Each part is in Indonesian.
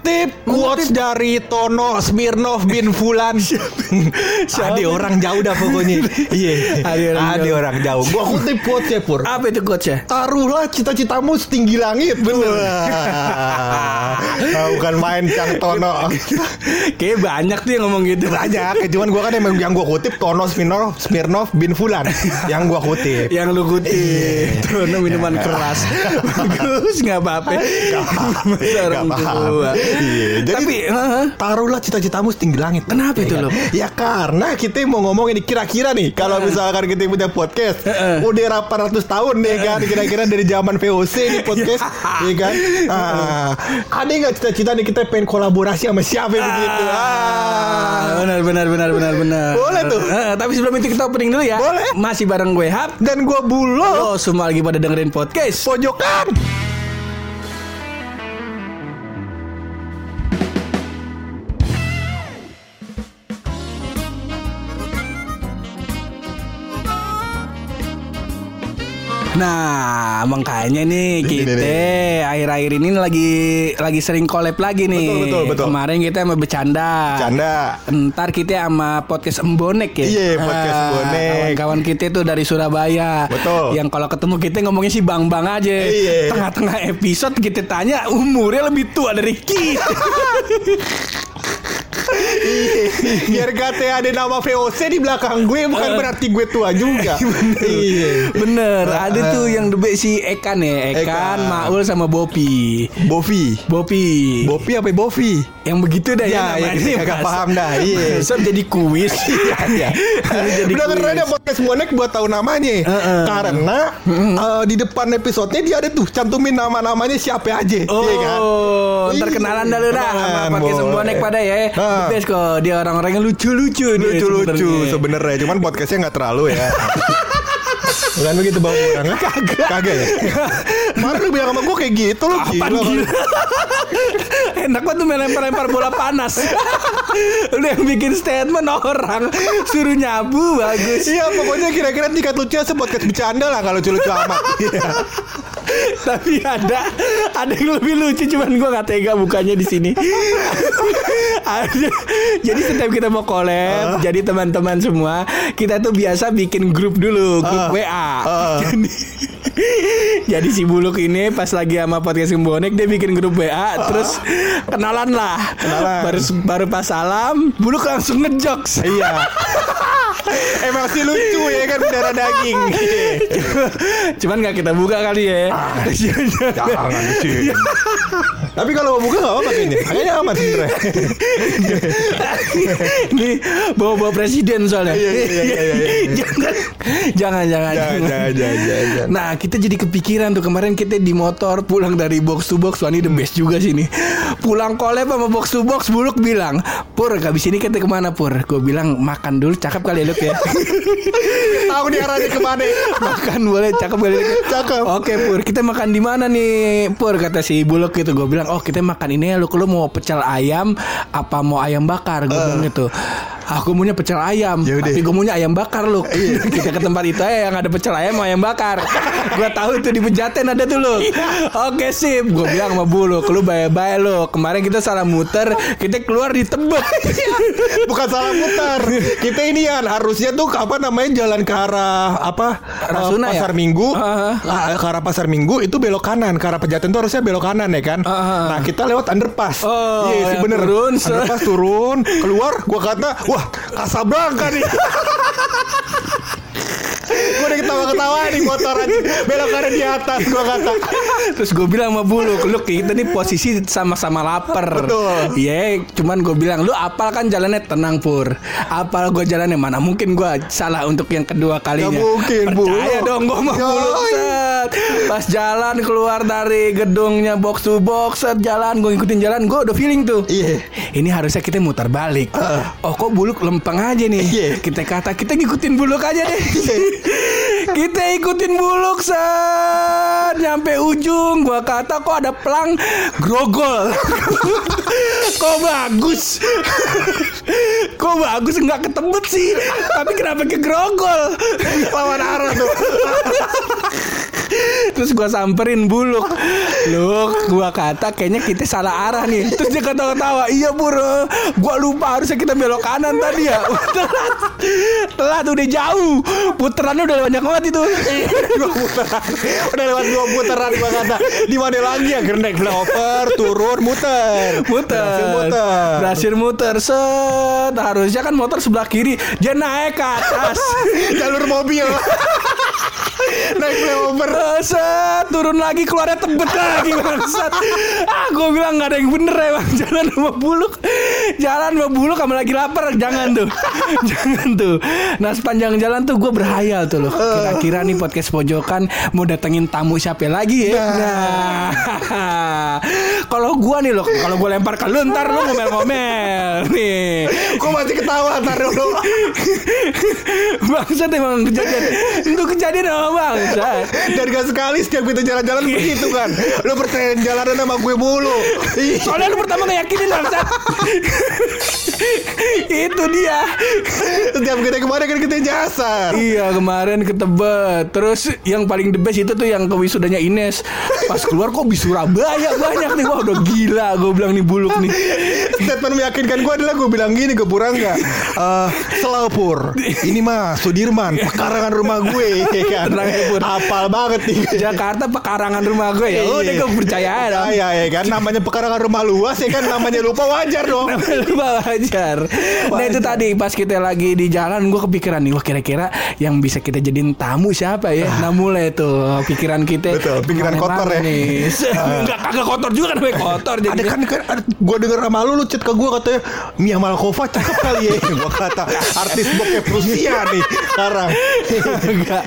Mengutip quotes dari Tono Smirnov bin Fulan. Ada orang jauh dah pokoknya. Iya. Ada orang Ada jauh. orang jauh. Gua kutip quotesnya Pur. Apa itu coach ya? Taruhlah cita-citamu setinggi langit. Bener. Nah, bukan main Cang Tono. Kayak banyak tuh yang ngomong gitu. Banyak. Cuman gua kan emang yang gua kutip Tono Smirnov, Smirnov bin Fulan. Yang gua kutip. Yang lu kutip Tuh minuman keras Bagus nggak apa-apa Gak paham. Tua. Iya, jadi Tapi heeh. taruhlah cita-citamu setinggi langit. Kenapa itu, kan? Loh? Ya karena kita mau ngomong ini kira-kira nih kalau misalkan kita punya podcast Heeh. udah 800 tahun nih kan kira-kira dari zaman VOC nih podcast ya kan. Ah, ada nggak cita-cita nih kita pengen kolaborasi sama siapa begitu? Ah, benar benar benar benar benar. Boleh tuh. Heeh, tapi sebelum itu kita opening dulu ya. Boleh. Masih bareng gue Hap. Dan gua bulo Oh, semua lagi pada dengerin podcast. pojokan. Nah, makanya nih kita akhir-akhir ini lagi lagi sering collab lagi nih. Betul, betul, betul. Kemarin kita sama bercanda. Canda. Ntar kita sama podcast Embonek ya. Iya, podcast Ah, Embonek. Kawan-kawan kita tuh dari Surabaya. Betul. Yang kalau ketemu kita ngomongnya sih bang-bang aja. Iya. Tengah-tengah episode kita tanya umurnya lebih tua dari kita. Biar kata ada nama VOC di belakang gue bukan berarti gue tua juga. Iya. Bener, ada tuh yang debek si Ekan ya, Ekan, Ekan. Maul sama Bopi. Bovi. Bopi. Bovi apa Bovi? yang begitu dah Ya, ya, namanya. kita agak Masa- paham dah, iya. jadi kuis. Iya, iya. jadi Udah keren ya podcast bonek buat tahu namanya. Karena eh, di depan episodenya dia ada tuh cantumin nama-namanya siapa aja. Oh, Iya kan? ntar Iya, kenalan dah lu dah sama boleh. sembonek pada ya. Best kok dia orang-orang yang lucu-lucu Lucu-lucu sebenarnya. cuman podcastnya nggak terlalu ya. Bukan begitu bang orang Kagak Kagak ya Kemarin lu bilang sama gue kayak gitu lu Apaan gila, gila? Enak banget tuh main lempar-lempar bola panas Lu yang bikin statement orang Suruh nyabu bagus Iya pokoknya kira-kira tingkat lucu sepodcast bercanda lah kalau lucu-lucu amat Iya. Tapi ada ada yang lebih lucu cuman gua nggak tega bukanya di sini. ada, jadi setiap kita mau collab, jadi teman-teman semua kita tuh biasa bikin grup dulu, grup Ah. WA. Ah. Jadi, jadi si Buluk ini pas lagi sama podcast Bonek dia bikin grup WA, terus kenalan lah. Kenalan. Baru baru pas salam, Buluk langsung ngejokes. Iya Emang sih lucu ya kan darah daging Cuman nggak kita buka kali ya. Jangan sih Tapi kalau mau buka gak apa-apa kayaknya Kayaknya aman sebenernya Ini bawa-bawa presiden soalnya. Iya, iya, iya, iya, iya. jangan, jangan, jangan, Jangan, jangan. jangan, jangan, jangan. Nah, kita jadi kepikiran tuh kemarin kita di motor pulang dari box to box. Wah, ini the best juga sih nih. Pulang collab sama box to box, Buluk bilang, Pur, habis ini kita ke mana Pur? Gue bilang makan dulu, cakep kali ya Luk ya. Tahu nih arahnya ke mana makan boleh, cakep kali Luk ya? Cakep. Oke Pur, kita makan di mana nih Pur? Kata si Buluk gitu. Gue bilang, oh kita makan ini ya Luk. Lu mau pecel ayam apa mau ayam bakar? Gue bilang gitu. Aku maunya pecel ayam, Ya udah. tapi gue maunya ayam bakar Luk. kita ke tempat itu aja yang ada pecel ayam sama ayam bakar. gue tahu itu di Pejaten ada tuh Luk. Oke sip, gue bilang sama Buluk, lu bye-bye lu. Kemarin kita salah muter, kita keluar di Tebet. Bukan salah mutar Kita ini ya harusnya tuh apa namanya jalan ke arah apa Rasuna eh, ya? Pasar Minggu Ah. Ah, Ke arah Pasar Minggu itu belok kanan Ke arah Pejaten tuh harusnya belok kanan ya kan? Ah. Nah kita lewat underpass. Oh, Iya sih yang bener. turun, Underpass turun Keluar Gua kata Wah Casablanca nih. Gue udah ketawa-ketawa nih motor aja Belok kanan di atas Gua kata Terus gue bilang sama Buluk, lu kita nih posisi sama-sama lapar. Betul. Iya, cuman gue bilang lu apal kan jalannya tenang pur. Apal gue jalannya mana mungkin gue salah untuk yang kedua kalinya. Gak mungkin, Percaya Buluk. dong gue sama. Buluk. set. Pas jalan keluar dari gedungnya box to box, set, jalan gue ngikutin jalan, gue udah feeling tuh. Iya. Ini harusnya kita muter balik. Oh kok Buluk lempeng aja nih. Iya. Kita kata kita ngikutin Buluk aja deh. kita ikutin Buluk set nyampe ujung gua kata kok ada pelang grogol. Kok bagus? Kok bagus? Nggak ketebet sih. Tapi kenapa ke grogol? Lawan arah tuh. Terus gua samperin buluk Luk gua kata kayaknya kita salah arah nih. Terus dia ketawa-tawa Iya bro Gua lupa harusnya kita belok kanan tadi ya. Telat. Telat udah jauh. Puterannya udah banyak banget itu. Dua putaran. Udah lewat dua putaran gua kata. Di mana lagi ya? Naik flyover, turun, muter. Muter. Berhasil muter. Berhasil muter. Set. Harusnya kan motor sebelah kiri. Dia naik ke atas. Jalur mobil. naik flyover. Set Turun lagi keluarnya tebet lagi bangsat Ah gue bilang gak ada yang bener emang Jalan sama buluk. Jalan sama buluk sama lagi lapar. Jangan tuh. Jangan tuh. Nah sepanjang jalan tuh gue berhayal tuh loh. Kira-kira nih podcast pojokan Mau datengin tamu siapa lagi ya? Nah. Kalau gue nih loh Kalau gue lempar ke lu Ntar lu ngomel-ngomel. Nih. Gua masih ketawa ntar dulu. Bangsat emang kejadian. Itu kejadian sama bangsat Dan gak sekali setiap kita jalan-jalan begitu kan. Lu percaya jalanan sama gue mulu. Ih, Soalnya lu pertama ngeyakinin bangsat Itu dia. Setiap kita kemarin kan kita nyasar. Iya kemarin ke Tebet Terus yang paling the best itu tuh yang ke wisudanya Ines. Pas keluar kok di Surabaya banyak nih. Wah udah gila gue bilang nih buluk nih. Statement meyakinkan gue adalah gue bilang gini ke Purangga eh Selapur Ini mah Sudirman Pekarangan rumah gue. Ya kan Tenang Pur. Apal banget nih. Jakarta pekarangan rumah gue ya. Udah gue percaya dong Iya ya kan Namanya pekarangan rumah luas ya kan Namanya lupa wajar dong. Lupa wajar. Nah itu tadi pas kita lagi di jalan Gue kepikiran nih Wah kira-kira yang bisa kita jadiin tamu siapa ya? Nah mulai tuh pikiran kita. Betul, pikiran kotor ya. nih? Enggak kagak kotor juga kan namanya kotor Ada jadi kan, kan ada, gue denger sama lu lu chat ke gue katanya Mia Malkova cakep kali ya. Gue kata artis bokep Rusia nih sekarang. Kagak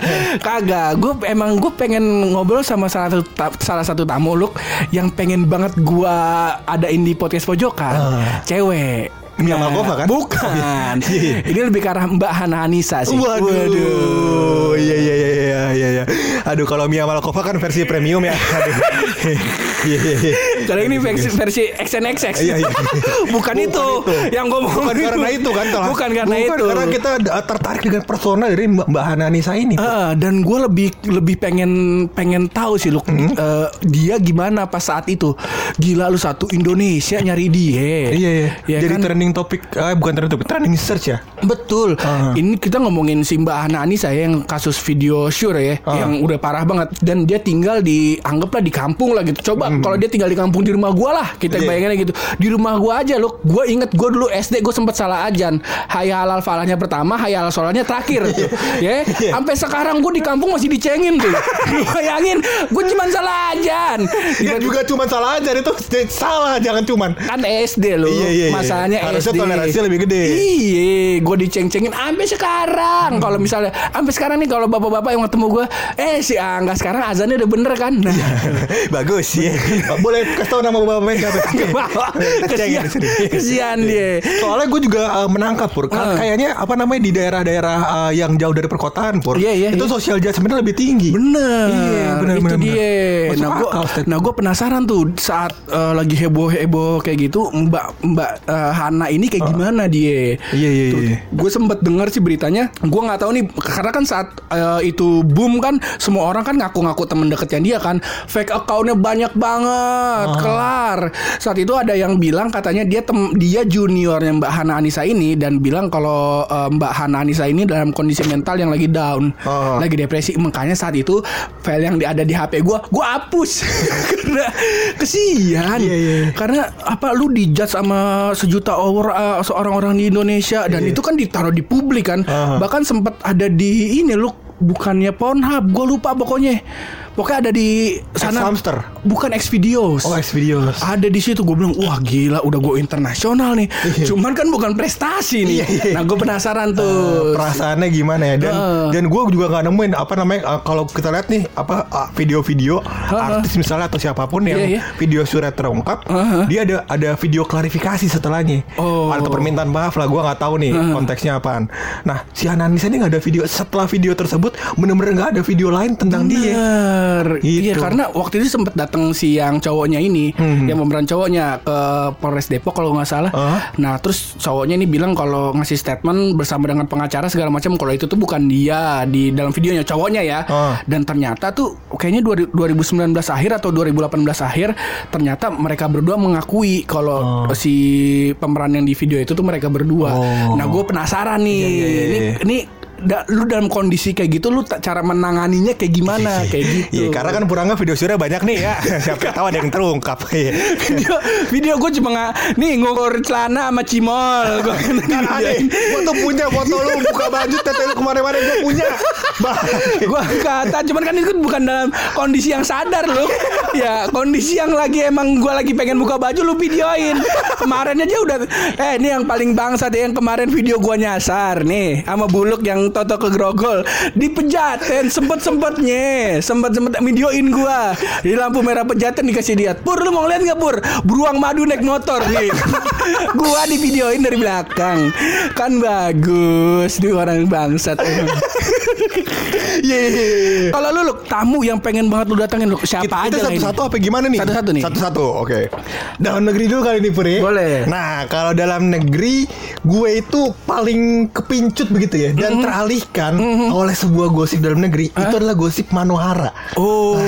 Kagak Gue emang gue pengen ngobrol sama salah satu ta- salah satu tamu Luk Yang pengen banget gue adain di podcast pojokan Ah. Cewek Mia Malkova kan? Bukan Iya. Ini lebih ke arah Mbak Hana Anissa sih Waduh. Iya iya iya iya iya iya. Aduh kalau Mia Malkova kan versi premium ya. Aduh. Iya iya iya. Karena ini versi, versi XNXX Iya, iya. Bukan, Bukan itu. Yang gue mau Bukan karena itu kan toh. Bukan karena Bukan itu Karena kita tertarik dengan persona dari Mbak Mbak Hana Nisa ini. Eh, dan gue lebih lebih pengen pengen tahu sih lu Hmm? eh, dia gimana pas saat itu gila lu satu Indonesia nyari dia Iya iya. Ya Jadi kan? Trending topik eh, bukan trending topik, trending search ya. Betul. Ah. Ini kita ngomongin si Mbak Hana Anissa ya yang kasus video sure ya, Ah. yang udah parah banget dan dia tinggal di anggaplah di kampung lah gitu. Coba kalau dia tinggal di kampung di rumah gua lah, kita Hmm. Iya. bayanginnya gitu. Di rumah gua aja loh. Gua inget gua dulu SD gua sempat salah ajan. Hayya halal falahnya pertama, hayya halal sholatnya terakhir tuh. ya. Iya. Sampai sekarang gua di kampung masih dicengin tuh. Bayangin, gua cuma salah ajan. Dia juga cuma salah aja itu salah jangan cuman. kan SD loh. Iya, iya, iya. Harusnya SD. toleransinya lebih gede. Iya, gue diceng-cengin sampai sekarang. Kalau misalnya sampai sekarang nih kalau bapak-bapak yang ketemu gue, eh si Angga sekarang azannya udah bener kan? Nah, Bagus ya. Boleh kasih tahu nama bapaknya siapa? kesian, kesian dia. Soalnya gue juga uh, menangkap pur. Ah. Kayaknya apa namanya di daerah-daerah uh, yang jauh dari perkotaan pur. Iya, iya, Itu iya. sosial judgment lebih tinggi. Bener, Iya, bener, itu bener, bener. dia. Masuk Nah, gue, nah gue penasaran tuh saat eh, lagi heboh heboh kayak gitu, Mbak Mbak eh, Hana ini kayak gimana dia? Iya, iya, iya. Gue sempet dengar sih beritanya. Gue nggak tahu nih karena kan saat eh, itu boom kan semua orang kan ngaku-ngaku temen deketnya dia kan. Fake accountnya banyak banget, Ah. kelar. Saat itu ada yang bilang katanya dia tem dia juniornya Mbak Hana Anissa ini dan bilang kalau eh, Mbak Hana Anissa ini dalam kondisi mental yang lagi down, Ah. lagi depresi. Makanya saat itu file yang ada di HP gue, gue hapus karena kesian. Iya, iya. Karena apa lu dijudge sama sejuta orang eh, seorang orang di Indonesia dan itu kan ditaruh di publik kan. Aha. Bahkan sempat ada di ini lu bukannya Pornhub, gue lupa pokoknya. Pokoknya ada di sana. Hamster. Bukan X videos. Oh, X videos. Ada di situ gue bilang wah gila udah gue internasional nih. Cuman kan bukan prestasi nih. Iya, iya. Nah gue penasaran Uh, tuh. perasaannya gimana ya dan Heeh. dan gue juga nggak nemuin apa namanya uh, kalau kita lihat nih apa uh, video-video artis misalnya atau siapa pun yang Iya, iya. video surat terungkap Heeh. dia ada ada video klarifikasi setelahnya Oh. atau permintaan maaf lah gue nggak tahu nih konteksnya apaan nah si Ananisa ini nggak ada video setelah video tersebut bener-bener nggak ada video lain tentang dia bener. Gitu. Iya karena waktu itu sempet datang si yang cowoknya ini, yang pemeran cowoknya ke Polres Depok kalau nggak salah. Ah. Nah terus cowoknya ini bilang kalau ngasih statement bersama dengan pengacara segala macam kalau itu tuh bukan dia di dalam videonya cowoknya ya. Ah. Dan ternyata tuh kayaknya 2000 2019 akhir atau 2018 akhir ternyata mereka berdua mengakui kalau si pemeran yang di video itu tuh mereka berdua. Oh. Nah gue penasaran nih, Iya, iya, iya, ini iya. ini da- lu dalam kondisi kayak gitu lu ta- cara menanganinya kayak gimana kayak gitu. Iya, karena kan Purangga video surya banyak nih ya. Siapa tahu ada yang terungkap. Iya. video video gue cuma nggak nih ngukur celana sama cimol gue kan aneh, gua tuh punya foto lu buka baju tete lu kemarin-kemarin gua punya. Gue kata cuman kan itu bukan dalam kondisi yang sadar lu ya kondisi yang lagi emang gue lagi pengen buka baju lu videoin kemarin aja udah eh ini yang paling bangsa deh yang kemarin video gue nyasar nih sama buluk yang toto ke grogol dipejaten sempet sempetnya sempet sempet videoin gue di lampu merah pejaten dikasih lihat pur lu mau lihat nggak pur beruang madu naik motor nih gue di videoin dari belakang kan bagus nih orang bangsat emang. Iya. iya, iya. Kalau lu, lu tamu yang pengen banget lu datangin lu siapa Kita, aja kita satu-satu apa gimana nih? Satu-satu nih. Satu-satu, oke. Dalam negeri dulu kali ini Puri. Boleh. Nah, kalau dalam negeri gue itu paling kepincut begitu ya dan Mm-hmm. Teralihkan oleh sebuah gosip dalam negeri. Itu adalah gosip Manohara. Oh,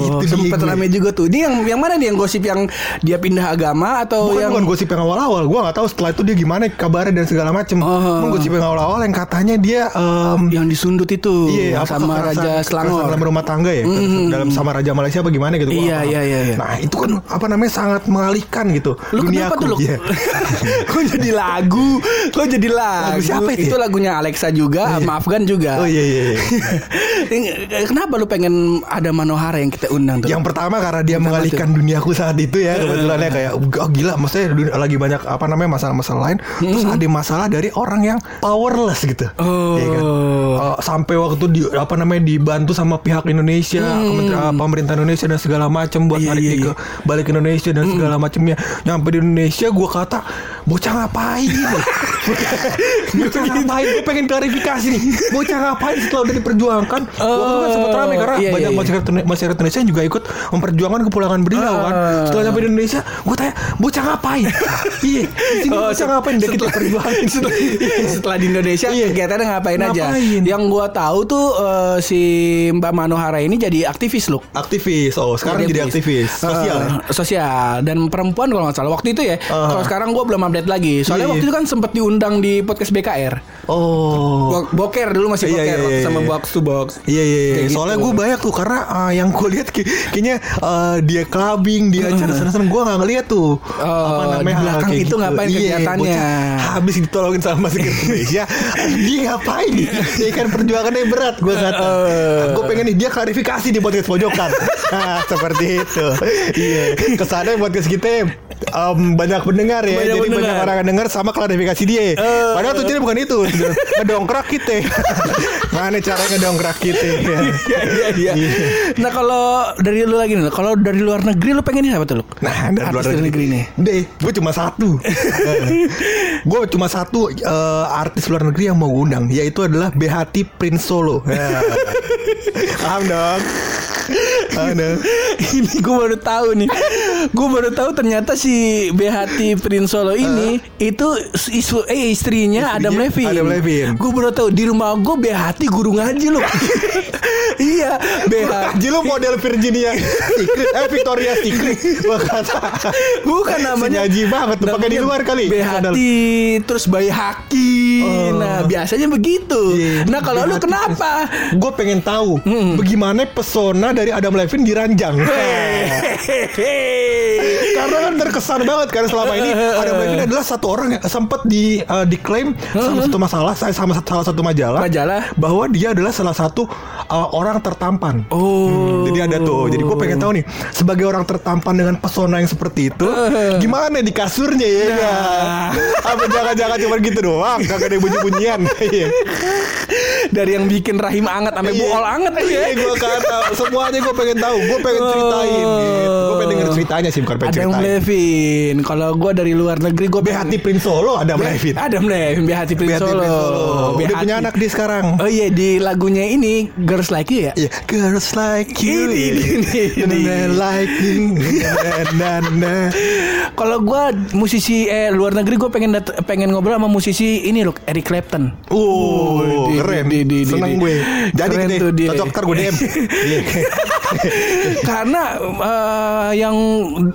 Itu dia sempet gue. rame juga tuh. Ini yang yang mana nih yang gosip yang dia pindah agama atau Bukan, yang bukan gosip yang awal-awal. Gue nggak tahu setelah itu dia gimana kabarnya dan segala macem. Oh. Cuman gosip yang awal-awal yang katanya dia em, yang disundut itu Iya, sama Raja Selangor. dalam rumah tangga ya, dalam sama Raja Malaysia apa gimana gitu? gua Iya, iya, iya, iya. Nah itu kan apa namanya sangat mengalihkan gitu. Lu kenapa duniaku. tuh lu? Iya. Kok jadi lagu? Kok jadi lagu? Lagu siapa itu ya? Itu lagunya Alexa juga, sama Afgan juga. Oh iya iya. iya. Kenapa lu pengen ada Manohara yang kita undang tuh? Yang pertama karena dia Pertama mengalihkan duniaku saat itu ya kebetulan ya kayak oh, gila maksudnya dunia- lagi banyak apa namanya masalah-masalah lain terus ada masalah dari orang yang powerless gitu. Oh. Iya kan? Uh, sampai waktu di apa namanya dibantu sama pihak Indonesia, kementerian pemerintah Indonesia dan segala macam buat Hmm. Iya, iya, ke balik ke Indonesia dan segala macamnya. Nyampe di Indonesia gua kata bocah ngapain? bocah ngapain? Gue pengen klarifikasi nih. Bocah ngapain setelah udah diperjuangkan? Waktu itu kan sempat rame karena iya, banyak iya, iya. masyarakat masyarakat Indonesia yang juga ikut memperjuangkan kepulangan beliau kan. Ah. Setelah sampai di Indonesia, gue tanya bocah ngapain? Iya, di sini Oh, bocah ngapain? Dia kita perjuangin. setelah, setelah di Indonesia Iya. kegiatannya ngapain, aja. Ngapain? Yang gua tahu tuh eh, si Mbak Manohara ini jadi aktivis loh. Aktivis, oh sekarang jadi aktivis sosial ya. Eh, sosial dan perempuan kalau nggak salah waktu itu ya. Ah. Kalau sekarang gua belum update lagi. Soalnya Iya, waktu iya. itu kan sempat diundang di podcast BKR. Oh. Bo- Boker dulu masih Iya, boker iya, iya, sama iya. box to box. Iya iya, iya. Kayak soalnya gitu. gue banyak tuh karena uh, yang gue lihat kayak- kayaknya uh, dia clubbing, dia acara sana-sana gue nggak ngeliat tuh Oh, di belakang itu ngapain Iya, kegiatannya? bocah Habis ditolongin sama Masyarakat Indonesia, dia ngapain? Dia kan perjuangannya berat gue kata. Eh. gue pengen nih dia klarifikasi di podcast pojokan. nah, seperti itu. Iya. Kesannya podcast kita um, banyak pendengar ya, Banyak jadi banyak pendengar. orang yang denger sama klarifikasi dia. Eh. Padahal tujuannya bukan itu, ngedongkrak kita. Mana cara ngedongkrak kita? Iya iya iya. Nah kalau dari lu lagi nih, kalau dari luar negeri lu pengen siapa tuh lu? Nah, dari luar negeri negeri nih. Deh, gue cuma satu. gue cuma satu eh, artis luar negeri yang mau undang, yaitu adalah Behati Prince Solo. Ya. Paham dong? Paham dong? ini gue baru tahu nih. Gue baru tahu ternyata si Behati Prince Solo ini itu isu eh istrinya, Adam Levine. Adam Levine. Gue baru tahu di rumah gue Behati guru ngaji loh. iya, Behati. Lu model Virginia Secret, eh Victoria Secret. Gue kata. Bukan namanya Sengaji banget tuh, pakai di luar kali. Behati terus Bayi Haki. Oh. Nah, biasanya begitu. Iya, nah, kalau lu kenapa? Gue pengen tahu bagaimana pesona dari Adam Levine diranjang. Karena kan terkesan banget karena selama ini Adam Levine adalah satu orang yang sempat di uh, diklaim sama satu masalah saya sama salah satu majalah Majalah? bahwa dia adalah salah satu uh, orang tertampan. Oh. Jadi ada tuh. Jadi gue pengen tahu nih sebagai orang tertampan dengan pesona yang seperti itu, gimana di kasurnya ya? Nah. kan? Apa jangan-jangan cuma gitu doang? Kagak ada bunyi-bunyian. Dari yang bikin rahim anget sampai Iya. buol anget tuh ya. Iya, gue kata semua semuanya gue pengen tahu. Gue pengen ceritain gitu. Gue pengen denger ceritanya sih bukan pengen Adam ceritain. Levin. Kalau gue dari luar negeri gue Behati Prince Solo ada Levin. Adam Levin, Behati Prince Behati Solo. Prince Solo. Udah punya anak dia sekarang. Oh iya di lagunya ini Girls Like You ya. Iya, girls like you. Ini, ini, ini. Men like you. Kalau gue musisi eh luar negeri gue pengen pengen ngobrol sama musisi ini loh Eric Clapton. Oh, di- keren. di- di- di- Seneng di- gue. Jadi keren tuh dia. cocok ntar gue DM. Iya. Karena eh, yang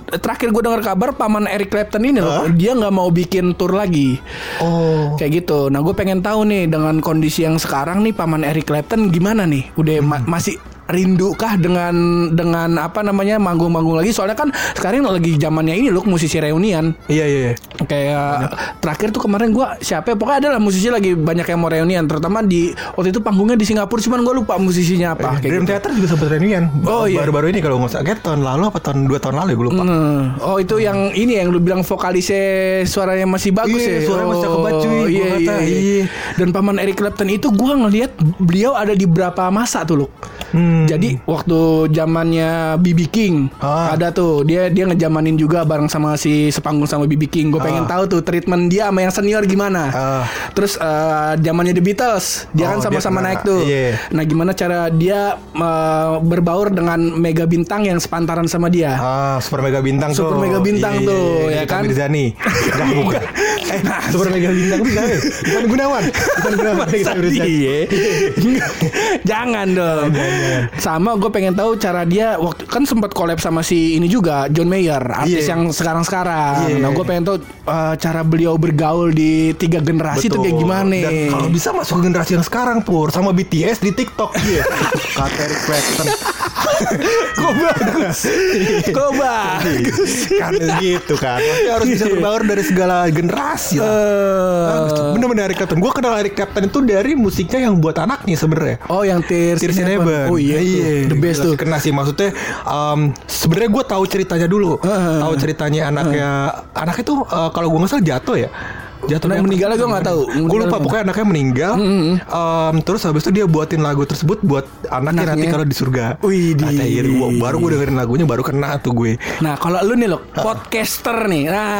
terakhir gue dengar kabar paman Eric Clapton ini loh, dia nggak mau bikin tour lagi. Oh. Kayak gitu. Nah, gue pengen tahu nih dengan kondisi yang sekarang nih paman Eric Clapton gimana nih? Udah ma- masih rindukah dengan dengan apa namanya manggung-manggung lagi? Soalnya kan sekarang lagi zamannya ini loh musisi reunian. Iya, iya, iya. Kayak terakhir tuh kemarin gua siapa ya? pokoknya adalah musisi lagi banyak yang mau reunian terutama di waktu itu panggungnya di Singapura cuman gua lupa musisinya apa kayak Dream gitu. Theater juga sempat reunian. Oh, iya. Baru-baru ini kalau nggak salah, kayak tahun lalu apa tahun dua tahun lalu ya gue lupa. Hmm. Oh itu yang ini yang lu bilang vokalisnya suaranya masih bagus Iya, ya. suaranya masih cakep banget, cuy. Oh, Iya, iya, iya. iya. Dan paman Eric Clapton itu gua ngelihat beliau ada di berapa masa tuh lu. Hmm. Jadi waktu zamannya BB King Ah. ada tuh dia dia ngejamanin juga bareng sama si sepanggung sama BB King. Gue pengen Ah. tahu tuh treatment dia sama yang senior gimana. Ah. Terus eh, zamannya The Beatles dia Oh, kan sama-sama naik tuh. iya. Nah gimana cara dia eh, berbaur dengan mega bintang yang sepantaran sama dia? Ah, Super Mega Bintang tuh. Super Mega Bintang Iya, tuh, iya, iya. ya Nikita kan? Mirzani. Enggak bukan. Eh, Super Mega Bintang siapa? ya? Bukan Gunawan. Bukan Gunawan. Iya. Jangan dong. Sama gue pengen tahu cara dia waktu kan sempat collab sama si ini juga John Mayer, artis Iya. yang sekarang-sekarang. Iya. Nah, gue pengen tahu uh, cara beliau bergaul di tiga generasi itu kayak gimana Dan kalau bisa masuk ke generasi yang sekarang pur sama BTS di TikTok iya. Kata Eric Clapton. Kok bagus. Kok bagus. kan gitu kan. Maksudnya harus bisa berbaur dari segala generasi lah. Eh, Bener-bener Eric Clapton. Gue kenal Eric Clapton itu dari musiknya yang buat anaknya sebenarnya. Oh yang Tears, Tears in Heaven. Heaven. Oh iya, tuh. the best tuh. Kena sih maksudnya um, sebenarnya gue tahu ceritanya dulu. Heeh. tahu ceritanya anaknya anaknya tuh uh, kalau gue nggak salah jatuh ya. Jatuh yang- meninggalnya gue nggak tahu. Gue lupa pokoknya anaknya meninggal. Um, terus habis itu dia buatin lagu tersebut buat anaknya, Anaknya. nanti kalau di surga. Wih, di-. Gua- baru gue dengerin lagunya baru kena tuh gue. Nah kalau lu nih lo podcaster nih. Nah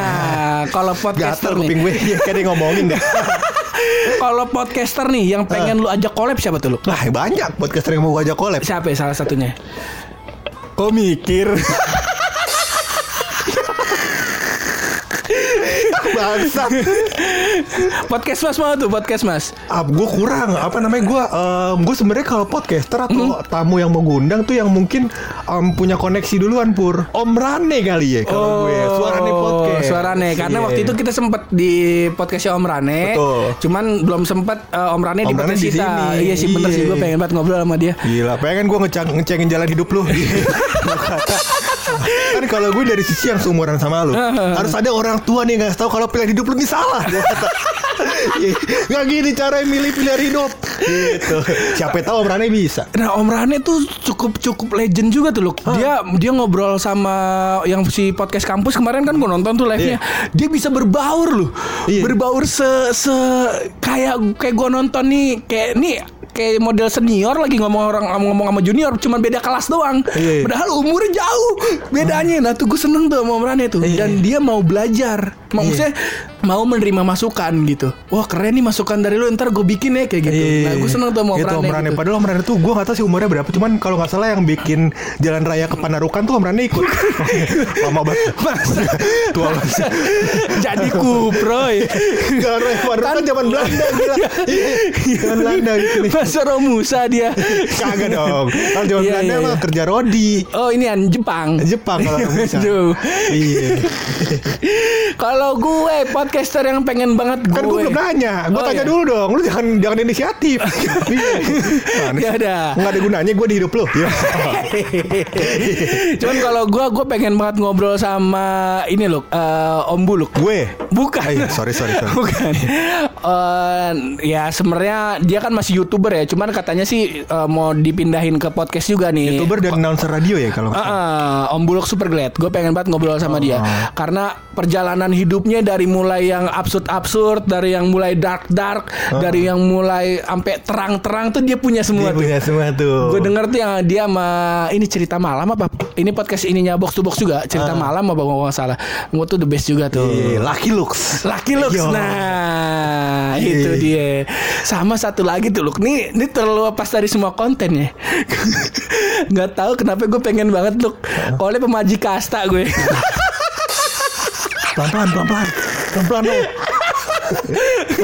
kalau podcaster Gatel nih. kuping gue ya, kayak ngomongin dah. Kalau podcaster nih yang pengen lu ajak collab siapa tuh lu? Nah banyak podcaster yang mau gue ajak collab. Siapa ya salah satunya? Kok mikir? Bangsat. Podcast mas mau tuh podcast mas. Ah, gue kurang apa namanya gue gue sebenarnya kalau podcaster atau tamu yang mau ngundang tuh yang mungkin em, punya koneksi duluan pur Om Rane kali ya kalau gue suarane podcast Oh, Suarane karena Iya. waktu itu kita sempet di podcastnya Om Rane. Betul. Cuman belum sempet eh, Om Rane di Om Rane podcast di kita. sini. Iya sih bener sih Iya. gue pengen banget ngobrol sama dia. Gila, pengen gue ngeceng ngecengin jalan hidup lu. Kan kalau gue dari sisi yang seumuran sama lu, harus ada orang tua nih nggak tahu kalau pilihan hidup lu ini salah. Kata. Iya, Nggak gini cara milih pilihan hidup. Gitu. Siapa tahu Om Rane bisa. Nah Om Rane tuh cukup cukup legend juga tuh loh. Dia dia ngobrol sama yang si podcast kampus kemarin kan gue nonton tuh live-nya. Dia bisa berbaur loh. Iya. Berbaur se se kayak kayak gue nonton nih kayak nih kayak model senior lagi ngomong orang ngomong sama junior cuman beda kelas doang. Iya, iya. Padahal umurnya jauh bedanya. Nah tuh gue seneng tuh sama Om Rane tuh. Iya. Dan dia mau belajar. Maksudnya mau menerima masukan gitu. Wah keren nih masukan dari lu ntar gue bikin ya kayak gitu. Nah gue seneng tuh sama Om Itu Rane. Om Rane. gitu. Padahal Om Rane tuh gue gak tahu sih umurnya berapa. Cuman kalau nggak salah yang bikin jalan raya ke Panarukan tuh Om Rane ikut. Lama banget. Tua banget. Jadi kuproy. Jalan raya Panarukan Kan- zaman Belanda gila. Iya, Zaman Belanda gitu nih. Masa Romusa dia. Kagak dong. Kalau zaman Iya, Belanda iya, mah iya. kerja rodi. Oh ini an Jepang. Jepang kalau. Aduh. Iya. Kalau gue podcaster yang pengen banget gue. Kan gue belum nanya. Gue Oh, tanya iya. dulu dong. Lu jangan jangan inisiatif. Iya. Mana Ya sih? udah. Nggak ada gunanya gue di hidup lu. Iya. Cuman kalau gue gue pengen banget ngobrol sama ini loh eh, Om Buluk. Gue. Bukan. Ah, iya, sorry, sorry, sorry. Bukan. eh, ya sebenarnya dia kan masih youtuber ya, cuman katanya sih eh, mau dipindahin ke podcast juga nih. Youtuber dan announcer radio ya kalau Ah, salah. ah, Om Buluk super glad. Gue pengen banget ngobrol sama dia karena perjalanan hidupnya dari mulai yang absurd-absurd, dari yang mulai dark-dark, dari yang mulai sampai terang-terang tuh dia punya semua Dia tuh. punya semua tuh. Gue denger tuh yang dia sama ini cerita malam apa? Ini podcast ininya box to box juga cerita malam apa gue nggak salah. Gue tuh the best juga tuh. Iya, Lucky Looks. Lucky Lux Yo. Nah Iya. itu dia Sama satu lagi tuh Luk Nih, ini terlalu pas dari semua konten ya Gak tahu kenapa gue pengen banget Luk Oleh pemaji kasta gue Pelan-pelan, pelan-pelan. Pelan-pelan lo.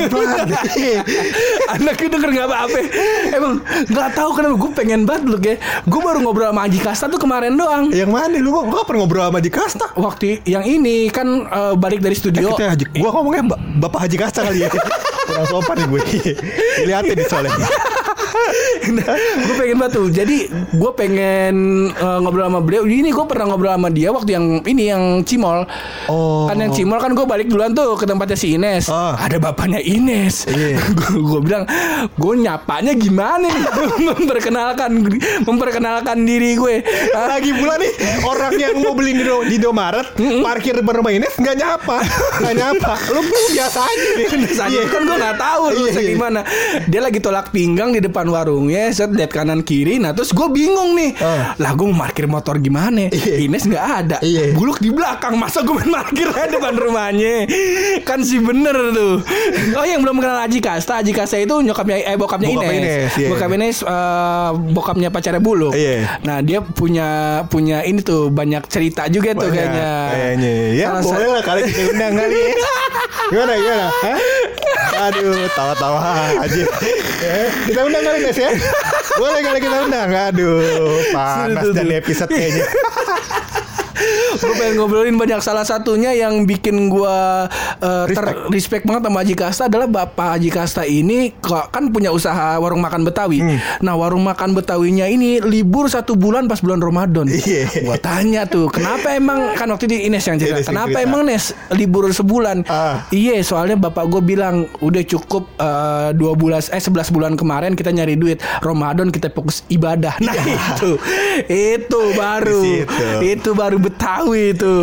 Pelan-pelan. Anaknya denger gak apa-apa Emang gak tahu kenapa Gue pengen banget Luk ya Gue baru ngobrol sama Haji Kasta tuh kemarin doang Yang mana lu? Gua kapan ngobrol sama Haji Kasta? Waktu yang ini kan eh, balik dari Eh, studio kita Haji, gua ngomongnya Bapak Haji Kasta kali ya. Kurang sopan nih gue. Lihatin di soalnya. Gue pengen banget tuh jadi gue pengen eh, ngobrol sama beliau ini gue pernah ngobrol sama dia waktu yang ini yang cimol Oh. kan yang cimol kan gue balik duluan tuh ke tempatnya si Ines Ah. ada bapaknya Ines Iya. gue bilang gue nyapanya gimana nih memperkenalkan memperkenalkan diri gue Ah, Lagi pula nih orang yang mau beli di, Do- di Indomaret parkir depan rumah Ines nggak nyapa, nggak nyapa. Lu lu biasa aja nih. Saat Iya. itu kan gue nggak tahu lu Iya, iya. gimana. Dia lagi tolak pinggang di depan warungnya, set lihat kanan kiri. Nah terus gue bingung nih. Ah. Lah gue mau parkir motor gimana? Iya. Ines nggak ada. Iya. Buluk di belakang. Masa gue main parkir aja depan rumahnya? Kan sih bener tuh. Oh yang belum kenal Haji Kasta. Haji Kasta itu nyokapnya eh bokapnya Bokap Ines. Ines, iya. Bokap Ines eh, bokapnya pacarnya Buluk. Iya. Nah dia punya punya ini tuh banyak cerita juga tuh Banyak, kayaknya. Kayaknya. Ya Salah boleh lah kali kita undang kali ya. Gimana gimana? Hah? Aduh, tawa-tawa aja. Eh, kita undang kali Nes ya. Boleh kali kita undang. Aduh, panas dan episode kayaknya. gue pengen ngobrolin banyak salah satunya yang bikin gue uh, ter Respect. respect banget sama Haji Kasta adalah bapak Haji Kasta ini kok kan punya usaha warung makan Betawi. Hmm. Nah warung makan Betawinya ini libur satu bulan pas bulan Ramadan. Iya. Gue tanya tuh kenapa emang kan waktu di Ines yang cerita. Ines yang kenapa cerita. emang Nes libur sebulan? Ah. Iya soalnya bapak gue bilang udah cukup uh, dua bulan eh 11 bulan kemarin kita nyari duit Ramadan kita fokus ibadah. Nah itu itu baru itu baru Betawi itu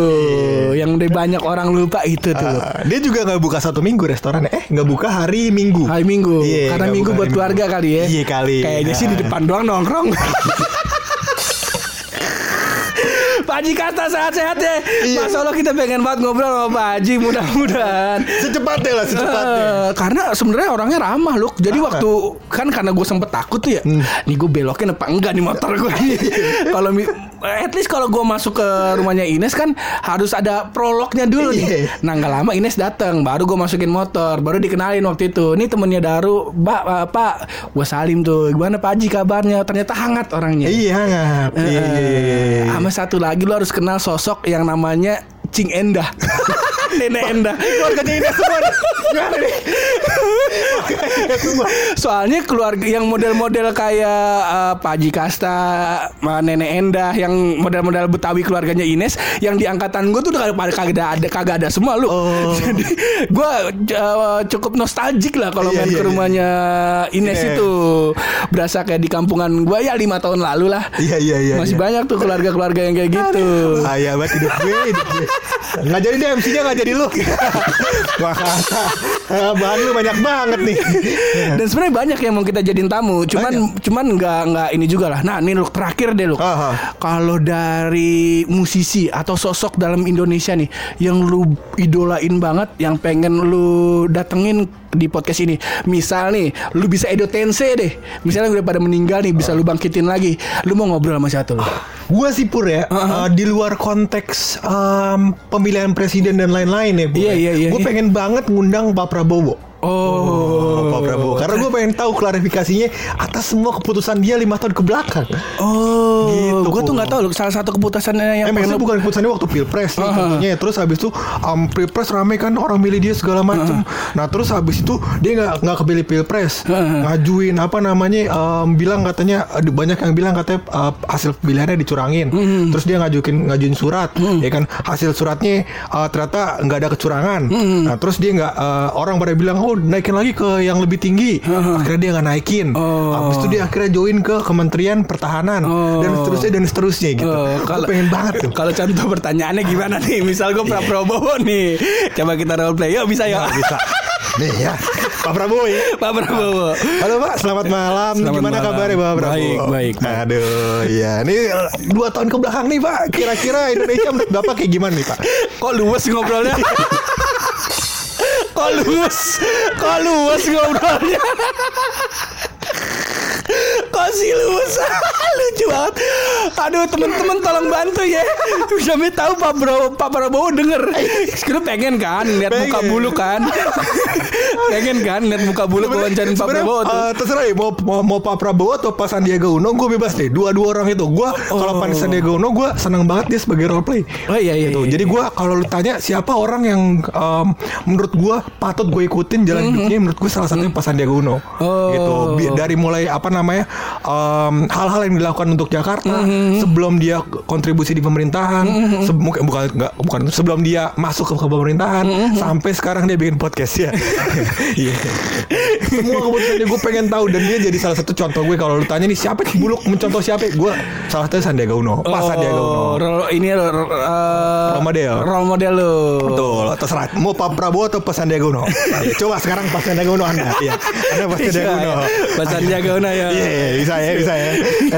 yang udah banyak orang lupa itu tuh. Ah, dia juga nggak buka satu minggu restoran eh nggak buka hari minggu Hari Minggu Iya, karena Minggu buat keluarga Minggu. kali ya. Iya kali. Kayaknya sih di Ah. depan doang nongkrong. Pak Haji kata sehat-sehat ya. Iya. Masa Allah kita pengen banget ngobrol sama Pak Haji mudah-mudahan. secepatnya lah secepatnya Eh, karena sebenarnya orangnya ramah loh. Jadi waktu kan karena gue sempet takut tuh ya. Hmm. Nih gue belokin apa enggak nih motor gue. kalau mi- at least kalau gue masuk ke rumahnya Ines kan harus ada prolognya dulu nih. Iya. Nah nggak lama Ines datang, baru gue masukin motor, baru dikenalin waktu itu. Ini temennya Daru, eh, Pak, gue salim tuh. Gimana Pak Haji kabarnya? Ternyata hangat orangnya. iya hangat iya iya iya, iya. Sama satu lagi lo harus kenal sosok yang namanya Cing Endah. Nenek Endah. keluarganya Ines semua gimana nih Soalnya keluarga yang model-model kayak eh, Pak Haji Kasta, Nenek Endah, yang model-model Betawi keluarganya Ines, yang di angkatan gue tuh udah kagak ada, ada kagak ada semua lu. Oh. Jadi gue eh, cukup nostalgic lah kalau Iya, main iya, ke iya. rumahnya Ines Ines. itu. Berasa kayak di kampungan gue ya lima tahun lalu lah. Iya, iya, iya, Masih iya. banyak tuh keluarga-keluarga yang kayak gitu. Ayah banget hidup gue, hidup gue. Jadi deh MC-nya jadi lu. Wah bahan lu banyak banget nih. Dan sebenarnya banyak yang mau kita jadiin tamu, cuman cuman nggak nggak ini juga lah. Nah, ini lu terakhir deh lu. Kalau dari musisi atau sosok dalam Indonesia nih yang lu idolain banget, yang pengen lu datengin di podcast ini. Misal nih, lu bisa Edo Tensei deh. Misalnya udah pada meninggal nih, bisa lu bangkitin lagi. Lu mau ngobrol sama siapa lu? Gue sih pur ya, eh, di luar konteks em, pemilihan presiden dan lain-lain ya. Bu. Iya, iya, iya, Gue iya. pengen banget ngundang Pak Prabowo. Oh, Pak Prabowo. Karena gue pengen tahu klarifikasinya atas semua keputusan dia lima tahun ke belakang. Oh, Gitu, gue tuh nggak tahu loh salah satu keputusannya yang Eh, maksudnya lo- bukan keputusannya waktu pilpres nih contohnya. Terus habis itu um, pilpres rame kan orang milih dia segala macem. Nah terus habis itu dia nggak nggak kepilih pilpres, ngajuin apa namanya um, bilang katanya banyak yang bilang katanya uh, hasil pemilihannya dicurangin. Terus dia ngajuin ngajuin surat, ya kan hasil suratnya uh, ternyata nggak ada kecurangan. Nah terus dia nggak uh, orang pada bilang oh naikin lagi ke yang lebih tinggi. Akhirnya dia nggak naikin. Oh. Habis itu dia akhirnya join ke Kementerian Pertahanan dan seterusnya dan seterusnya gitu. Oh, Gue pengen banget tuh. Kalau contoh pertanyaannya gimana nih? Misal gue pra Prabowo nih, coba kita role play yuk bisa yuk. bisa. Nih ya, Pak Prabowo ya. Pak Prabowo. Halo Pak, selamat malam. Selamat Gimana malam. kabarnya Pak Prabowo? Baik, baik, baik. Aduh, ya. Ini dua tahun ke belakang nih Pak. Kira-kira Indonesia menurut Bapak kayak gimana nih Pak? Kok luwes ngobrolnya? Kok luwes? Kok luwes ngobrolnya? Luwes? Lucu banget. Aduh teman-teman tolong bantu ya. Sampai tahu Pak Prabowo, Pak Prabowo denger. Sekarang pengen kan lihat muka bulu kan? pengen kan lihat muka bulu wawancarin Pak Prabowo tuh. eh, terserah ya mau, mau mau Pak Prabowo atau Pak Sandiaga Uno gue bebas deh dua-dua orang itu gue kalau Pak Sandiaga Uno gue senang banget dia sebagai role play Oh iya iya. gitu. iya. Jadi gue kalau lu tanya siapa orang yang em, menurut gue patut gue ikutin jalan hidupnya menurut gue salah satunya Pak Sandiaga Uno. Oh. Gitu. Bi- Dari mulai apa namanya em, hal-hal yang dilakukan untuk Jakarta Mm-hmm. sebelum dia kontribusi di pemerintahan, se- mungkin bukan enggak bukan sebelum dia masuk ke, ke pemerintahan Mm-hmm. sampai sekarang dia bikin podcast ya. Iya. Semua keputusannya gue pengen tahu dan dia jadi salah satu contoh gue kalau lu tanya nih siapa buluk mencontoh siapa? Gue salah satunya Sandiaga Uno. Pak Sandiaga Uno. Oh, ini uh, Role model. Role model lo. Betul, terserah. Mau Pak Prabowo atau Pak Sandiaga Uno? Ya, Coba sekarang Pak Sandiaga Uno Anda. Iya. Anda Pak Sandiaga Uno. Pak Sandiaga Uno ya. Iya, iya, bisa ya, bisa ya.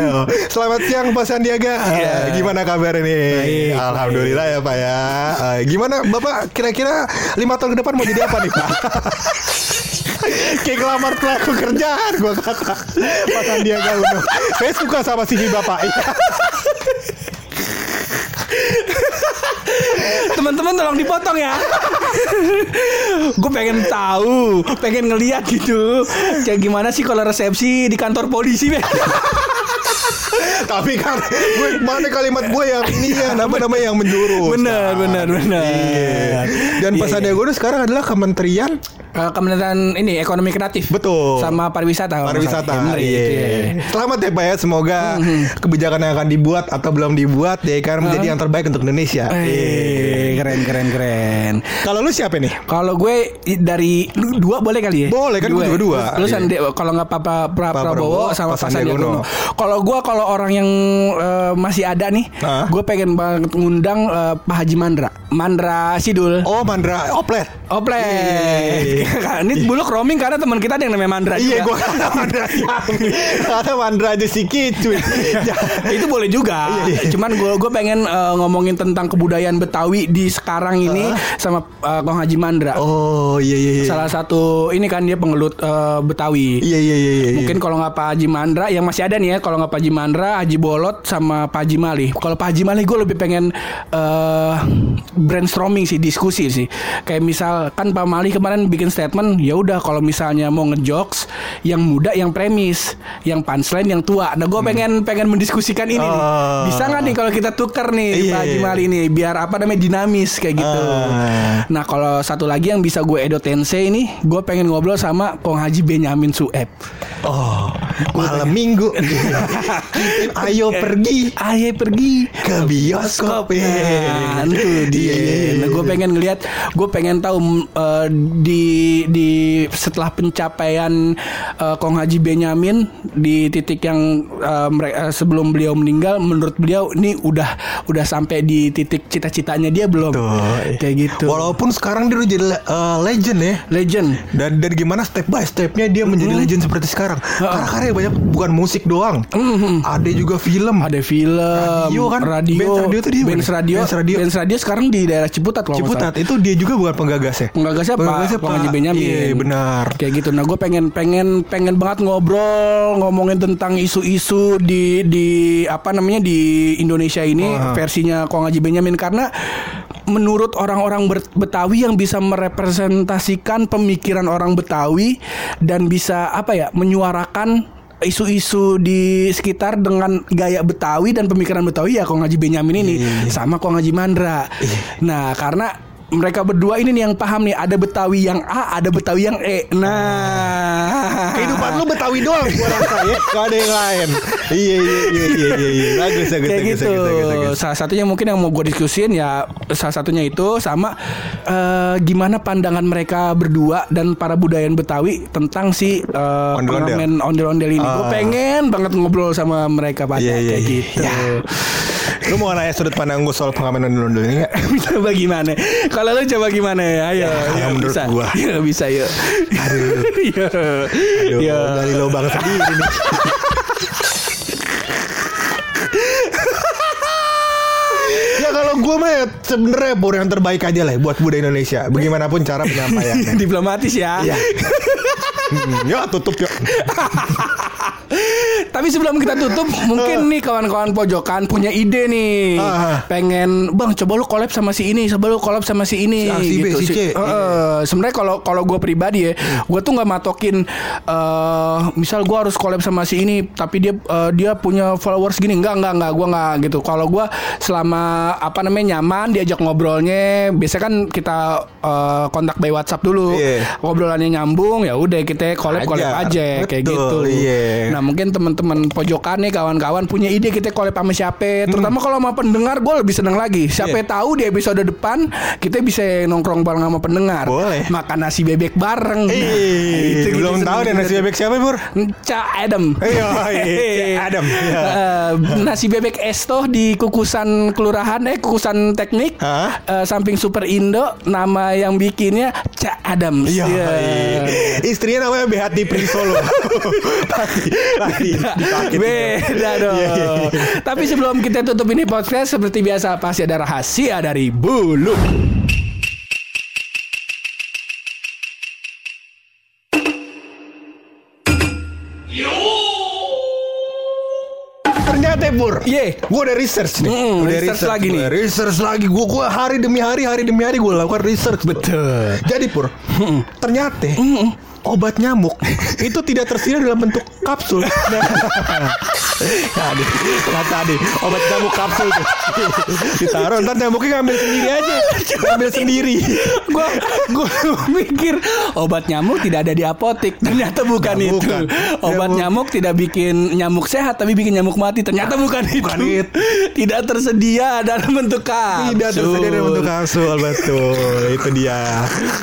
Selamat siang Pak Sandiaga. Eh, Gimana kabar ini? Baik, Alhamdulillah ya Pak ya. Eh, Gimana Bapak kira-kira lima tahun ke depan mau jadi apa nih Pak? Kayak ngelamar pelaku kerjaan gua kata Pak Sandiaga Uno. Saya suka sama CV Bapak. Teman-teman tolong dipotong ya. Gue pengen tahu, pengen ngeliat gitu. Kayak gimana sih kalau resepsi di kantor polisi? Tapi kan gue mana kalimat gue yang ini ya nama nama yang menjurus. Bener, bener, bener. Iya. Dan Pak Iya, Uno sekarang adalah Kementerian Eh, Kementerian ini ekonomi kreatif. Betul. Sama pariwisata. pariwisata. Iya. iya. Selamat ya Pak ya. Semoga kebijakan yang akan dibuat atau belum dibuat ya kan menjadi yang terbaik untuk Indonesia. Eh, keren, keren, keren. Kalau lu siapa nih? Kalau gue dari lu dua boleh kali ya? Boleh, kan gue juga dua. Lu Iya. Sandi kalau nggak Papa pra, Pak Prabowo sama Pak Sandiaga Uno. Kalau gue kalau orang yang eh, masih ada nih, Hah? gue pengen banget ngundang eh, Pak Haji Mandra, Mandra Sidul. Oh Mandra Oplet. Ople. Iya. Ini buluk roaming karena teman kita ada yang namanya Mandra Iya gue juga. kata Mandra Kata Mandra aja si Kicuy itu boleh juga. Iya, Cuman gue gue pengen eh, ngomongin tentang kebudayaan Betawi di sekarang ini sama eh, Kong Haji Mandra. Oh iya iya iya Salah satu ini kan dia pengelut eh, Betawi. Iya iya iya iya Mungkin kalau nggak Pak Haji Mandra yang masih ada nih ya. Kalau nggak Pak Haji Mandra, Haji Bolot sama Pak Haji Malih. Kalau Pak Haji Malih gue lebih pengen eh brainstorming sih, diskusi sih. Kayak misal kan Pak Malih kemarin bikin statement, ya udah kalau misalnya mau ngejokes yang muda yang premis, yang punchline yang tua. Nah gue pengen pengen mendiskusikan ini nih. Oh. Bisa nggak nih kalau kita tuker nih Iya, Pak Haji iya. Malih nih biar apa namanya dinamis kayak gitu. Ah. Nah kalau satu lagi yang bisa gue Edo Tensei ini Gue pengen ngobrol sama Kong Haji Benyamin Sueb Oh Malam minggu Ayo pergi Ayo pergi ke bioskop Nah, itu dia. Iya, Nah, gue pengen ngelihat, gue pengen tahu mm, eh, di di setelah pencapaian eh, Kong Haji Benyamin di titik yang eh, mere- eh, sebelum beliau meninggal, menurut beliau ini udah udah sampai di titik cita-citanya dia belum? Tuh. Kayak gitu. Walaupun sekarang dia udah jadi eh, legend ya. Legend. dan dan gimana step by stepnya dia menjadi legend seperti sekarang. Karena karya banyak bukan musik doang. Ada juga film. Ada film, Radio kan? radio, Benz Radio tuh dia Benz radio, Benz Radio. Benz radio sekarang di daerah Ciputat nggak Ciputat. itu dia juga bukan penggagas ya Penggagasnya Pak Penggagasnya Pak Haji Benyamin. Iya benar Kayak gitu. Nah, gue pengen pengen pengen banget ngobrol ngomongin tentang isu-isu di di apa namanya di Indonesia ini Wah. versinya Kong Haji Benyamin karena menurut orang-orang Betawi yang bisa merepresentasikan pemikiran orang Betawi dan bisa apa ya menyuarakan isu-isu di sekitar dengan gaya Betawi dan pemikiran Betawi ya Kong Haji Benyamin ini sama Kong Haji Mandra. Nah, karena mereka berdua ini nih yang paham nih ada Betawi yang A, ada Betawi yang E. Nah, Kehidupan lu Betawi doang gua rasa ya. Gak ada yang lain. Iya iya iya iya iya. iya. Bagus bagus kayak bagus, gitu. bagus, bagus, bagus. Salah satunya mungkin yang mau gue diskusin ya salah satunya itu sama eh, gimana pandangan mereka berdua dan para budayawan Betawi tentang si eh, Ondel-ondel. pengamen ondel-ondel ini. Gue Ah. pengen banget ngobrol sama mereka pada Iya, iya, kayak iya. gitu. Ya. Lu mau nanya sudut pandang gue soal pengamen ondel-ondel ini nggak? coba gimana? Kalau lu coba gimana ya? Ayo, kalau ya, menurut bisa. gua. Ya, bisa yuk. Aduh. Iya. Aduh, Iya. dari lubang sendiri nih. ya kalau gue mah ya sebenarnya Bor yang terbaik aja lah buat budaya Indonesia. Bagaimanapun cara penyampaiannya. Diplomatis ya. Iya. Hmm, ya tutup yuk. Tapi sebelum kita tutup, mungkin nih kawan-kawan pojokan punya ide nih. Ah. Pengen, Bang, coba lu collab sama si ini, coba lu collab sama si ini Si A, si B, si C. Eh, sebenarnya kalau kalau gue pribadi ya, gue tuh nggak matokin eh misal gue harus collab sama si ini, tapi dia eh, dia punya followers gini, enggak enggak enggak, gue nggak gitu. Kalau gue selama apa namanya nyaman diajak ngobrolnya, biasanya kan kita eh, kontak by WhatsApp dulu, Iya. ngobrolannya nyambung, ya udah kita collab collab Aja. aja kayak Betul, gitu. Iya. Nah mungkin teman-teman pojokan nih kawan-kawan punya ide kita collab sama siapa Hmm. Terutama kalau sama pendengar gue lebih seneng lagi Siapa Iya. tahu di episode depan Kita bisa nongkrong bareng sama pendengar Boleh. Makan nasi bebek bareng Nah, itu kita belum tahu deh nasi bebek siapa, Bur? Ca Adam Iya, iya, Ca Adam, iya. Eh, Nasi bebek Esto di kukusan kelurahan Eh kukusan teknik Hah? Eh, Samping Super Indo Nama yang bikinnya Ca Adam Iya. iya. Istrinya namanya Behati Prisolo. Beda dong. Iya, iya, iya. Tapi sebelum kita tutup ini podcast seperti biasa pasti ada rahasia dari bulu. Ternyata Bur. Ye. Gue udah research nih. Mm, udah research lagi nih. Research lagi. Gue gua hari demi hari, hari demi hari gue lakukan research. Betul. Jadi Pur, ternyata obat nyamuk itu tidak tersedia dalam bentuk kapsul. Nah, nih, kata nih, obat nyamuk kapsul tuh. Ditaruh, ntar nyamuknya ngambil sendiri aja. Ngambil sendiri. Gua gua mikir obat nyamuk tidak ada di apotek. Ternyata bukan Nah, itu. bukan. Obat Nyamuk. nyamuk tidak bikin nyamuk sehat tapi bikin nyamuk mati. Ternyata bukan, Bukan itu. itu. Tidak tersedia dalam bentuk kapsul. Tidak tersedia dalam bentuk kapsul, betul. Itu dia.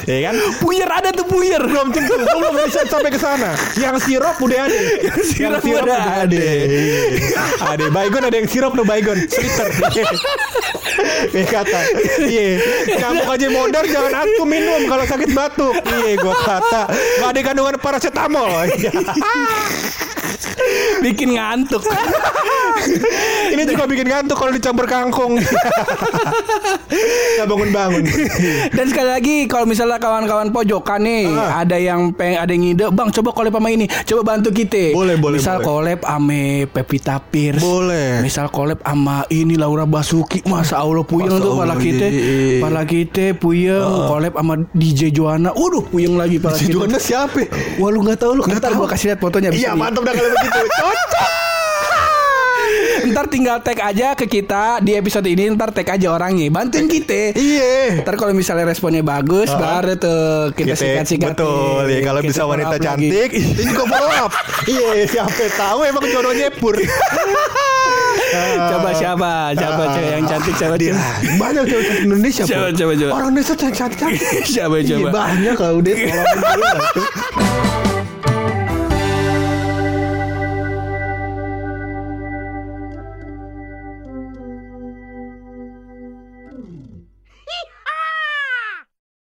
Ya kan? Puyer ada tuh puyer. belum tentu belum bisa sampai ke sana yang sirup udah ada yang sirup udah ada. Iya. ada baygon ada yang sirup no baygon. Sliter Kayak kata. Iya. Nyamuk aja modern Jangan aku minum Kalau sakit batuk. Iya gua kata. Gak ada kandungan paracetamol. Iya. bikin ngantuk. Ini juga bikin ngantuk Kalau dicampur kangkung Gak bangun-bangun Dan sekali lagi kalau misalnya kawan-kawan pojokan nih Ah. ada yang peng ada yang ngide, Bang coba collab sama ini, coba bantu kita. Boleh, boleh, Misal boleh. collab ame Pevita Pierce. Boleh. Misal collab sama ini Laura Basuki, masa Allah puyeng Masa tuh pala kita. Pala kita puyeng, collab sama DJ Joanna. Waduh, puyeng lagi pala Si kita. Joanna siapa Wah lu gak tahu lu Ntar tahu. gua kasih lihat fotonya Iya mantap dah kalau begitu. Cocok. Ntar tinggal tag aja ke kita Di episode ini Ntar tag aja orangnya. Bantuin kita. Iya. Ntar kalau misalnya responnya bagus Ah. Baru tuh kita Kita- sikat-sikat. Betul ya Kalau bisa wanita cantik Itu juga follow up. Iya siapa tahu Emang jodohnya pur. Coba siapa? Siapa Ah. cewek yang cantik Siapa Dia. banyak cewek cantik Indonesia Coba, coba, coba. Orang Indonesia cantik cantik. Siapa Iya coba banyak kalau dia